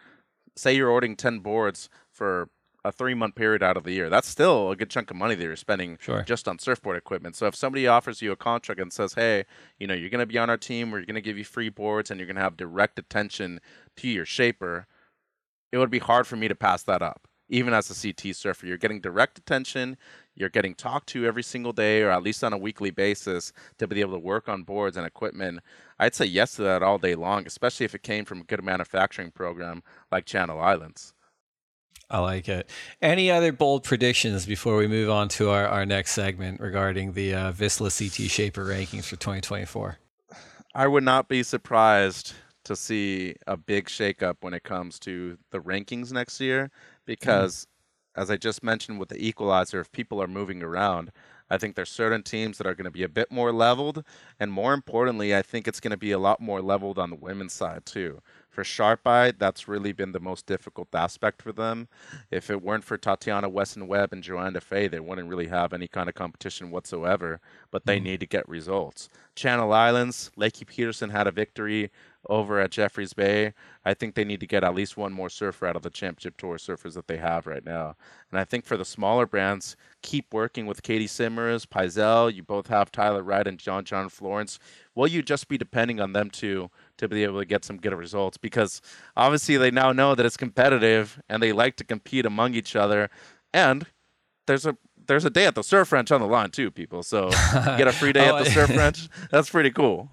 say you're ordering ten boards for a three month period out of the year. That's still a good chunk of money that you're spending sure. just on surfboard equipment. So if somebody offers you a contract and says, "Hey, you know, you're going to be on our team, we're going to give you free boards, and you're going to have direct attention to your shaper," it would be hard for me to pass that up. Even as a CT surfer, you're getting direct attention, you're getting talked to every single day or at least on a weekly basis to be able to work on boards and equipment. I'd say yes to that all day long, especially if it came from a good manufacturing program like Channel Islands. I like it. Any other bold predictions before we move on to our, our next segment regarding the uh, Vissla CT Shaper rankings for 2024? I would not be surprised to see a big shakeup when it comes to the rankings next year because, mm. As I just mentioned with the equalizer, if people are moving around, I think there's certain teams that are going to be a bit more leveled, and more importantly, I think it's going to be a lot more leveled on the women's side too. For Sharp Eye, that's really been the most difficult aspect for them. If it weren't for Tatiana Weston-Webb and Johanne Defay, they wouldn't really have any kind of competition whatsoever, but they mm. need to get results. Channel Islands, Lakey Peterson had a victory over at Jeffreys Bay. I think they need to get at least one more surfer out of the championship tour surfers that they have right now. And I think for the smaller brands, keep working with Caity Simmers, Pyzel. You both have Tyler Wright and John John Florence. Will you just be depending on them to to be able to get some good results? Because obviously they now know that it's competitive and they like to compete among each other. And there's a there's a day at the surf ranch on the line too, people. So get a free day oh, at the surf ranch. That's pretty cool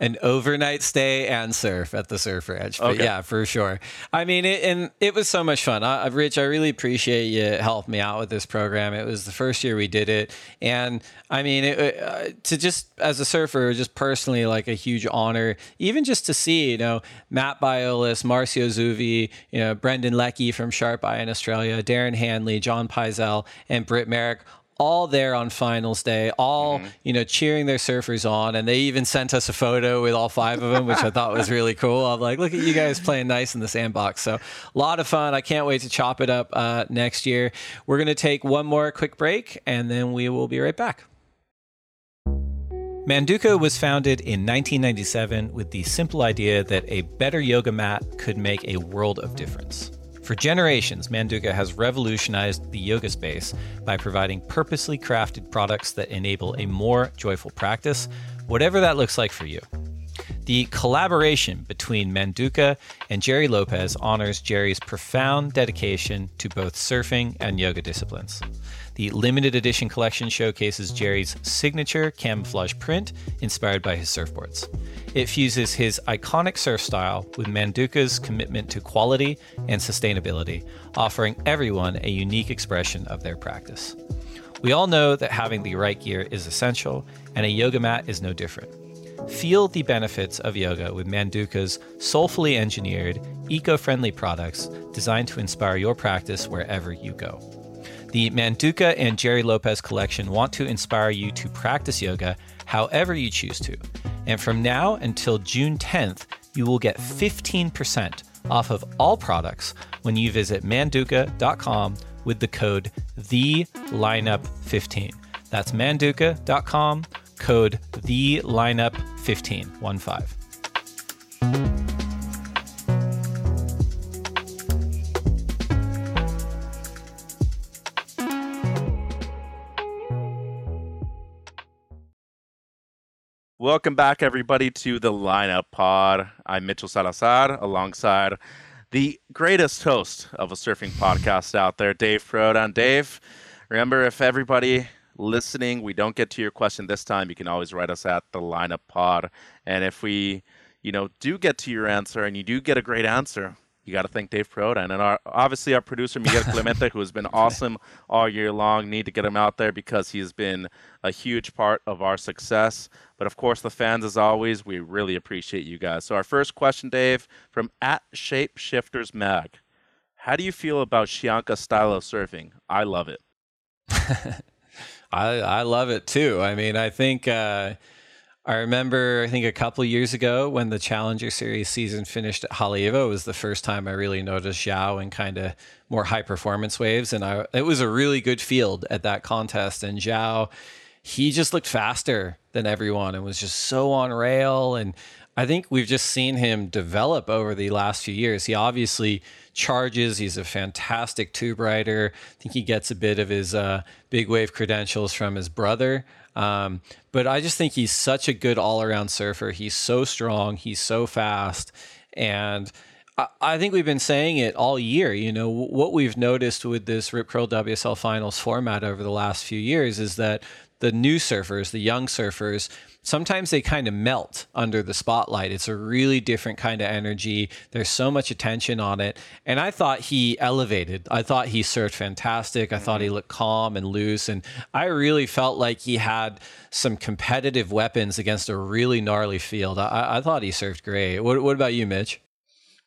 an overnight stay and surf at the surf ranch. But okay. yeah, for sure. I mean, it, and it was so much fun. I, Rich, I really appreciate you helping me out with this program. It was the first year we did it, and I mean, it, uh, to just as a surfer, just personally, like a huge honor, even just to see, you know, Matt Biolos, Marcio Zouvi, you know, Brendan Leckie from Sharp Eye in Australia, Darren Handley, Jon Pyzel, and Britt Merrick all there on finals day, all mm-hmm. you know, cheering their surfers on, and they even sent us a photo with all five of them, which I thought was really cool. I'm like, look at you guys playing nice in the sandbox. So a lot of fun. I can't wait to chop it up uh, next year. We're gonna take one more quick break, and then we will be right back. Manduka was founded in 1997 with the simple idea that a better yoga mat could make a world of difference. For generations, Manduka has revolutionized the yoga space by providing purposely crafted products that enable a more joyful practice, whatever that looks like for you. The collaboration between Manduka and Gerry Lopez honors Gerry's profound dedication to both surfing and yoga disciplines. The limited edition collection showcases Gerry's signature camouflage print inspired by his surfboards. It fuses his iconic surf style with Manduka's commitment to quality and sustainability, offering everyone a unique expression of their practice. We all know that having the right gear is essential, and a yoga mat is no different. Feel the benefits of yoga with Manduka's soulfully engineered, eco friendly products designed to inspire your practice wherever you go. The Manduka and Gerry Lopez collection want to inspire you to practice yoga however you choose to. And from now until June 10th, you will get 15% off of all products when you visit manduka.com with the code the THELINEUP15. That's manduka.com, code THELINEUP15, 15. Welcome back, everybody, to the Lineup Pod. I'm Mitchell Salazar, alongside the greatest host of a surfing podcast out there, Dave Prodan. Dave, remember, if everybody listening, we don't get to your question this time, you can always write us at the Lineup Pod. And if we, you know, do get to your answer and you do get a great answer, you got to thank Dave Prodan and our obviously our producer Miguel Clemente, who has been awesome all year long. Need to get him out there because he's been a huge part of our success. But of course, the fans, as always, we really appreciate you guys. So our first question, Dave, from at Shapeshifters Mag: How do you feel about Chianca style of surfing? I love it. I I love it too. I mean, I think. Uh, I remember, I think a couple years ago when the Challenger Series season finished at Haleiwa was the first time I really noticed João in kind of more high performance waves. And I, it was a really good field at that contest. And João, he just looked faster than everyone and was just so on rail. And I think we've just seen him develop over the last few years. He obviously charges. He's a fantastic tube rider. I think he gets a bit of his uh, big wave credentials from his brother. Um, but I just think he's such a good all around surfer. He's so strong, he's so fast. And I, I think we've been saying it all year. You know, what we've noticed with this Rip Curl WSL Finals format over the last few years is that the new surfers, the young surfers, sometimes they kind of melt under the spotlight. It's a really different kind of energy. There's so much attention on it. And I thought he elevated. I thought he surfed fantastic. I thought he looked calm and loose. And I really felt like he had some competitive weapons against a really gnarly field. I, I thought he surfed great. What, what about you, Mitch?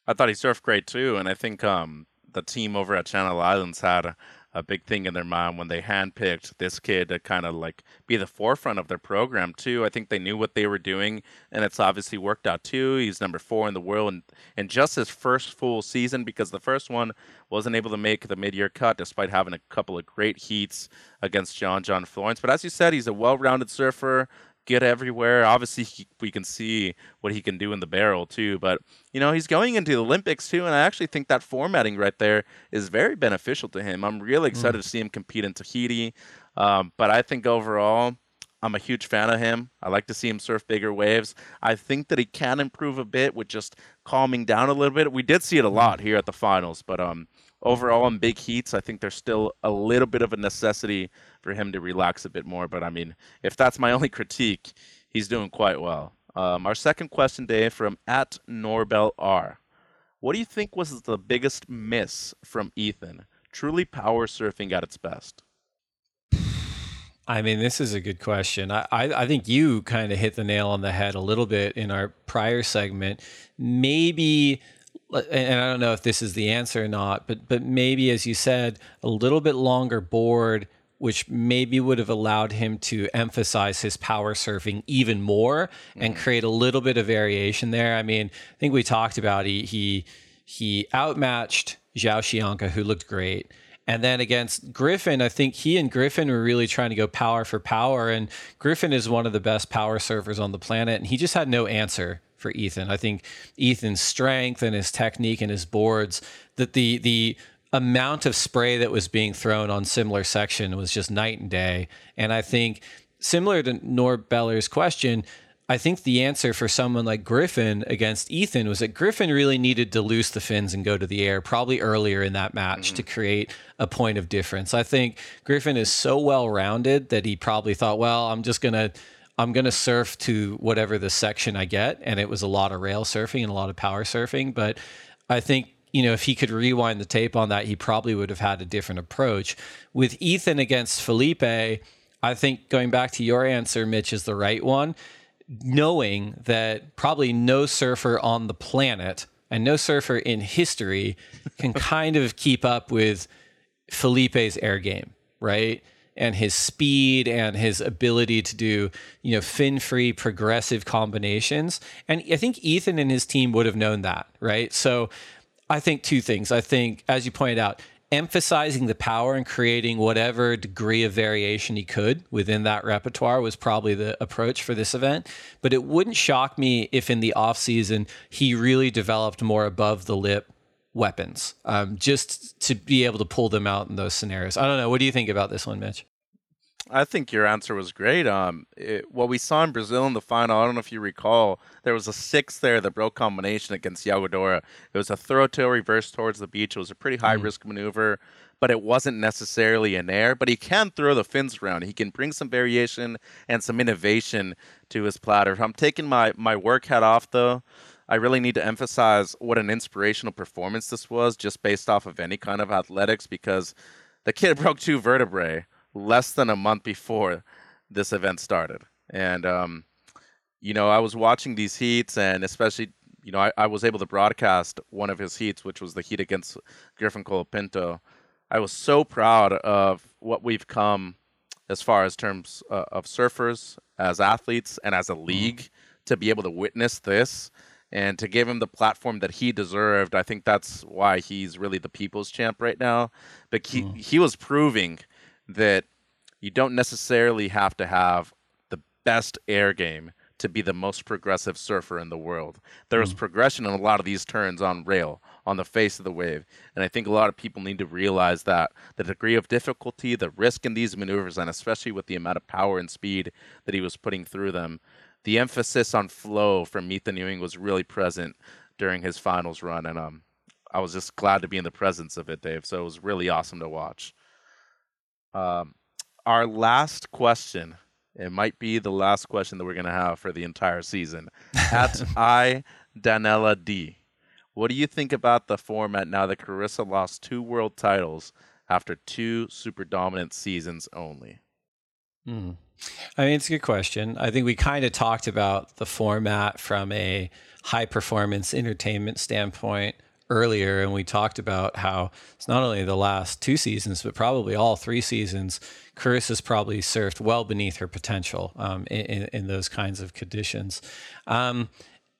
I thought he surfed great too. And I think um, the team over at Channel Islands had a, big thing in their mind when they handpicked this kid to kind of like be the forefront of their program too. I think they knew what they were doing, and it's obviously worked out too. He's number four in the world, and in just his first full season, because the first one wasn't able to make the mid-year cut despite having a couple of great heats against John John Florence. But as you said, he's a well-rounded surfer, get everywhere. Obviously, he, we can see what he can do in the barrel too. But you know, he's going into the Olympics too, and I actually think that formatting right there is very beneficial to him. I'm really excited mm. to see him compete in Tahiti. Um, but I think overall, I'm a huge fan of him. I like to see him surf bigger waves. I think that he can improve a bit with just calming down a little bit. We did see it a lot here at the finals, but um, overall in big heats, I think there's still a little bit of a necessity for him to relax a bit more. But I mean, if that's my only critique, he's doing quite well. Um, our second question, Dave, from at Norbel R. What do you think was the biggest miss from Ethan? Truly power surfing at its best. I mean, this is a good question. I, I, I think you kind of hit the nail on the head a little bit in our prior segment. Maybe and I don't know if this is the answer or not, but but maybe as you said, a little bit longer board, which maybe would have allowed him to emphasize his power surfing even more and mm. create a little bit of variation there. I mean, I think we talked about he he he outmatched João Chianca, who looked great. And then against Griffin, I think he and Griffin were really trying to go power for power. And Griffin is one of the best power surfers on the planet. And he just had no answer for Ethan. I think Ethan's strength and his technique and his boards, that the the amount of spray that was being thrown on similar section was just night and day. And I think similar to Norbeller's question, I think the answer for someone like Griffin against Ethan was that Griffin really needed to loose the fins and go to the air probably earlier in that match mm-hmm. to create a point of difference. I think Griffin is so well rounded that he probably thought, well, I'm just going to I'm going to surf to whatever the section I get. And it was a lot of rail surfing and a lot of power surfing. But I think, you know, if he could rewind the tape on that, he probably would have had a different approach. With Ethan against Filipe, I think going back to your answer, Mitch, is the right one. Knowing that probably no surfer on the planet and no surfer in history can kind of keep up with Filipe's air game, right? And his speed and his ability to do, you know, fin free progressive combinations. And I think Ethan and his team would have known that, right? So I think two things. I think, as you pointed out, emphasizing the power and creating whatever degree of variation he could within that repertoire was probably the approach for this event. But it wouldn't shock me if in the off season he really developed more above the lip weapons um, just to be able to pull them out in those scenarios. I don't know. What do you think about this one, Mitch? I think your answer was great. Um, it, what we saw in Brazil in the final, I don't know if you recall, there was a six there that broke combination against Yago Dora. It was a throw tail reverse towards the beach. It was a pretty high mm. risk maneuver, but it wasn't necessarily an air. But he can throw the fins around. He can bring some variation and some innovation to his platter. If I'm taking my my work hat off though. I really need to emphasize what an inspirational performance this was, just based off of any kind of athletics, because the kid broke two vertebrae less than a month before this event started. And, um, you know, I was watching these heats, and especially, you know, I, I, was able to broadcast one of his heats, which was the heat against Griffin Colapinto. I was so proud of what we've come as far as terms uh, of surfers, as athletes, and as a mm-hmm. league to be able to witness this and to give him the platform that he deserved. I think that's why he's really the people's champ right now. But he, mm. he was proving that you don't necessarily have to have the best air game to be the most progressive surfer in the world. There's mm. progression in a lot of these turns on rail, on the face of the wave. And I think a lot of people need to realize that the degree of difficulty, the risk in these maneuvers, and especially with the amount of power and speed that he was putting through them, the emphasis on flow from Ethan Ewing was really present during his finals run, and um, I was just glad to be in the presence of it, Dave. So it was really awesome to watch. Um, our last question It might be the last question that we're going to have for the entire season. At I Danella D. What do you think about the format now that Carissa lost two world titles after two super dominant seasons only? Hmm. I mean, it's a good question. I think we kind of talked about the format from a high performance entertainment standpoint earlier, and we talked about how it's not only the last two seasons, but probably all three seasons. Carissa's probably surfed well beneath her potential um, in, in, those kinds of conditions. Um,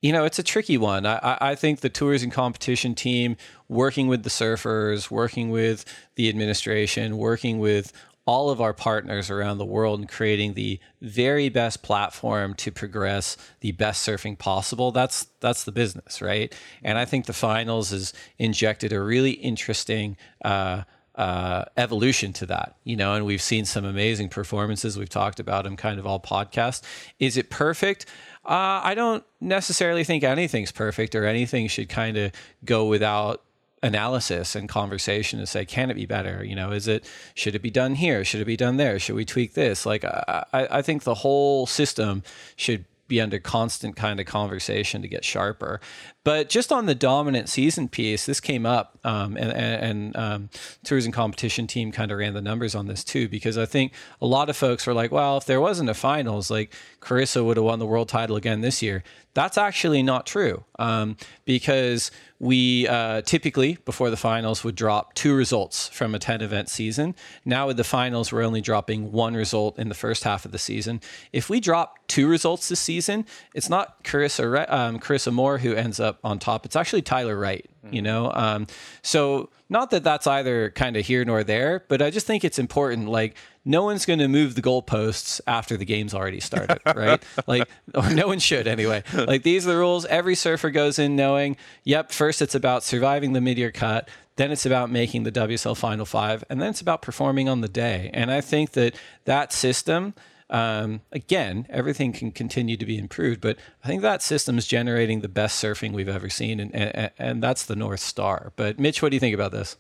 you know, it's a tricky one. I, I think the tours and competition team, working with the surfers, working with the administration, working with all of our partners around the world and creating the very best platform to progress the best surfing possible that's that's the business right and i think the finals has injected a really interesting uh, uh, evolution to that, you know, and we've seen some amazing performances. We've talked about them kind of all podcast. Is it perfect? Uh, I don't necessarily think anything's perfect or anything should kind of go without analysis and conversation to say, can it be better? You know, is it should it be done here? Should it be done there? Should we tweak this? Like, I, I think the whole system should be under constant kind of conversation to get sharper. But just on the dominant season piece, this came up, um, and, and um, tours and competition team kind of ran the numbers on this too, because I think a lot of folks were like, well, if there wasn't a finals, like Carissa would have won the world title again this year. That's actually not true um, because we uh, typically, before the finals, would drop two results from a 10 event season. Now, with the finals, we're only dropping one result in the first half of the season. If we drop two results this season, it's not Carissa, um, Carissa Moore who ends up on top. It's actually Tyler Wright, you know? Um, so, not that that's either kind of here nor there, but I just think it's important. Like, no one's going to move the goalposts after the game's already started, right? like, or no one should anyway. Like, these are the rules. Every surfer goes in knowing, yep, first it's about surviving the mid year cut. Then it's about making the WSL Final Five, and then it's about performing on the day. And I think that that system, um, again, everything can continue to be improved, but I think that system is generating the best surfing we've ever seen, and, and, and that's the North Star. But Mitch, what do you think about this?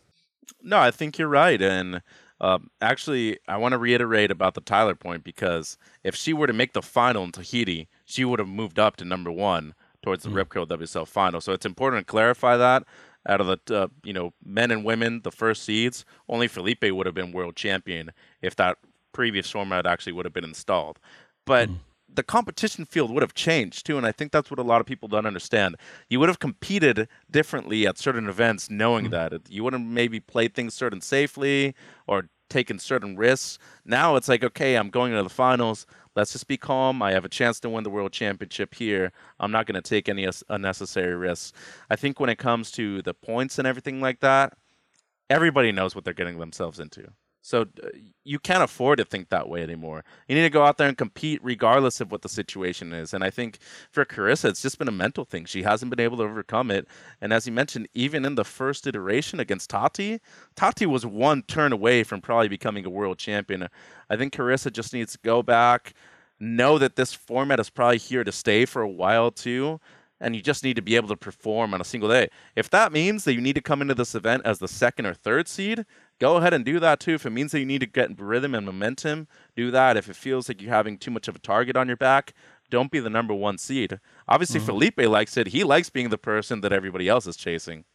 No, I think you're right. And um, actually, I want to reiterate about the Tyler point because if she were to make the final in Tahiti, she would have moved up to number one towards the mm. Rip Curl WSL final. So it's important to clarify that. Out of the uh, you know men and women, the first seeds, only Filipe would have been world champion if that previous format actually would have been installed. But mm. the competition field would have changed too, and I think that's what a lot of people don't understand. You would have competed differently at certain events, knowing mm. that you would have maybe played things certain safely or taken certain risks. Now it's like, okay, I'm going to the finals. Let's just be calm. I have a chance to win the world championship here. I'm not going to take any unnecessary risks. I think when it comes to the points and everything like that, everybody knows what they're getting themselves into. So you can't afford to think that way anymore. You need to go out there and compete regardless of what the situation is. And I think for Carissa, it's just been a mental thing. She hasn't been able to overcome it. And as you mentioned, even in the first iteration against Tati, Tati was one turn away from probably becoming a world champion. I think Carissa just needs to go back, know that this format is probably here to stay for a while too, and you just need to be able to perform on a single day. If that means that you need to come into this event as the second or third seed, go ahead and do that too. If it means that you need to get rhythm and momentum, do that. If it feels like you're having too much of a target on your back, don't be the number one seed. Obviously, mm-hmm. Filipe likes it. He likes being the person that everybody else is chasing.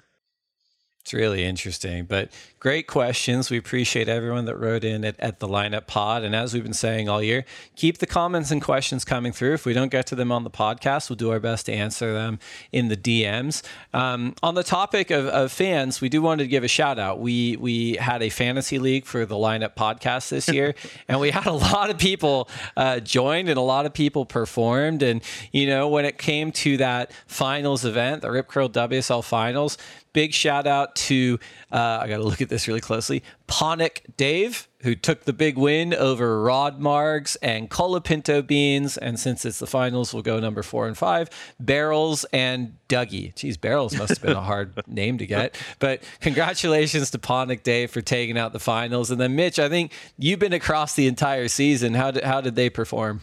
It's really interesting, but great questions. We appreciate everyone that wrote in at, at, the lineup pod. And as we've been saying all year, keep the comments and questions coming through. If we don't get to them on the podcast, we'll do our best to answer them in the DMs. Um, on the topic of, of, fans, we do want to give a shout out. We we had a fantasy league for the lineup podcast this year, and we had a lot of people uh, joined and a lot of people performed. And you know, when it came to that finals event, the Rip Curl WSL finals, Big shout out to, uh, I got to look at this really closely, Ponic Dave, who took the big win over Rod Margs and Colapinto Beans. And since it's the finals, we'll go number four and five Barrels and Dougie. Geez, Barrels must have been a hard name to get. But congratulations to Ponic Dave for taking out the finals. And then, Mitch, I think you've been across the entire season. How did, how did they perform?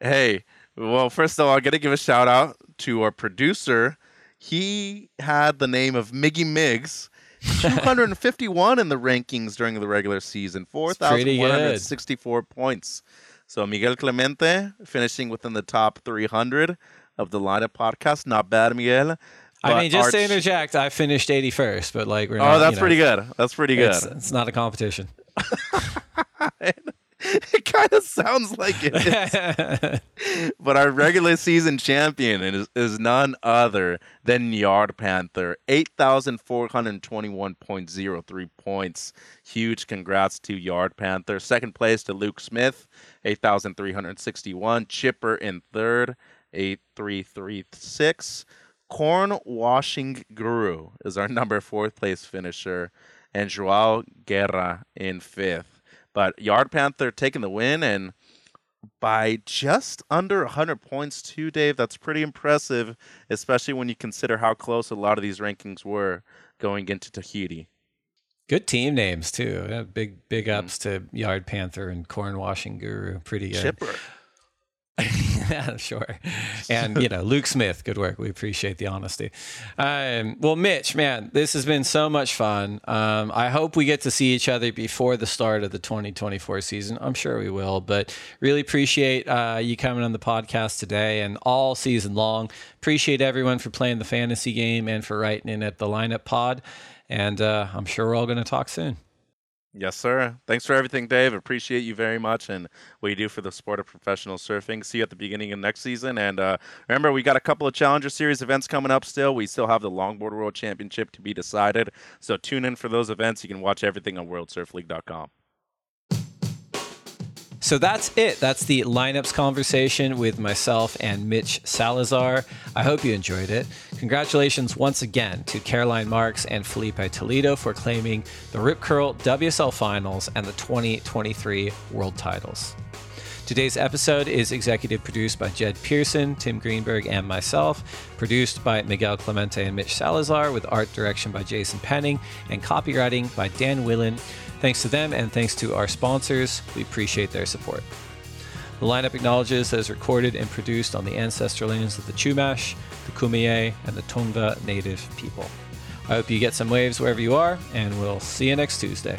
Hey, well, first of all, I got to give a shout out to our producer he had the name of Miggy Miggs. 251 in the rankings during the regular season, 4,164 points. So Miguel Clemente finishing within the top 300 of the lineup podcast. Not bad, Miguel. I mean, just to Arch- interject, I finished 81st, but like we're Oh, that's you know, pretty good. That's pretty good. It's, it's not a competition. it kind of sounds like it but our regular season champion is, is none other than Yard Panther. 8,421.03 points. Huge congrats to Yard Panther. Second place to Luke Smith, 8,361. Chipper in third, 8,336. Corn Washing Guru is our number fourth place finisher. And Joao Guerra in fifth. But Yard Panther taking the win and by just under 100 points too, Dave. That's pretty impressive, especially when you consider how close a lot of these rankings were going into Tahiti. Good team names too. Yeah, big big Mm. ups to Yard Panther and Corn Washing Guru. Pretty good. Chipper. Yeah, sure. And you know, Luke Smith, good work. We appreciate the honesty. Um, well, Mitch, man, this has been so much fun. Um, I hope we get to see each other before the start of the 2024 season. I'm sure we will, but really appreciate uh, you coming on the podcast today and all season long. Appreciate everyone for playing the fantasy game and for writing in at the lineup pod. And uh, I'm sure we're all going to talk soon. Yes, sir. Thanks for everything, Dave. Appreciate you very much and what you do for the sport of professional surfing. See you at the beginning of next season. And uh, remember, we got a couple of Challenger Series events coming up still. We still have the Longboard World Championship to be decided. So tune in for those events. You can watch everything on WorldSurfLeague.com. So that's it. That's the lineups conversation with myself and Mitch Salazar. I hope you enjoyed it. Congratulations once again to Caroline Marks and Filipe Toledo for claiming the Rip Curl WSL Finals and the 2023 World Titles. Today's episode is executive produced by Jed Pearson, Tim Greenberg, and myself. Produced by Miguel Clemente and Mitch Salazar, with art direction by Jason Penning and copywriting by Dan Willen. Thanks to them and thanks to our sponsors. We appreciate their support. The lineup acknowledges that it's recorded and produced on the ancestral lands of the Chumash, the Kumeyaay, and the Tongva native people. I hope you get some waves wherever you are, and we'll see you next Tuesday.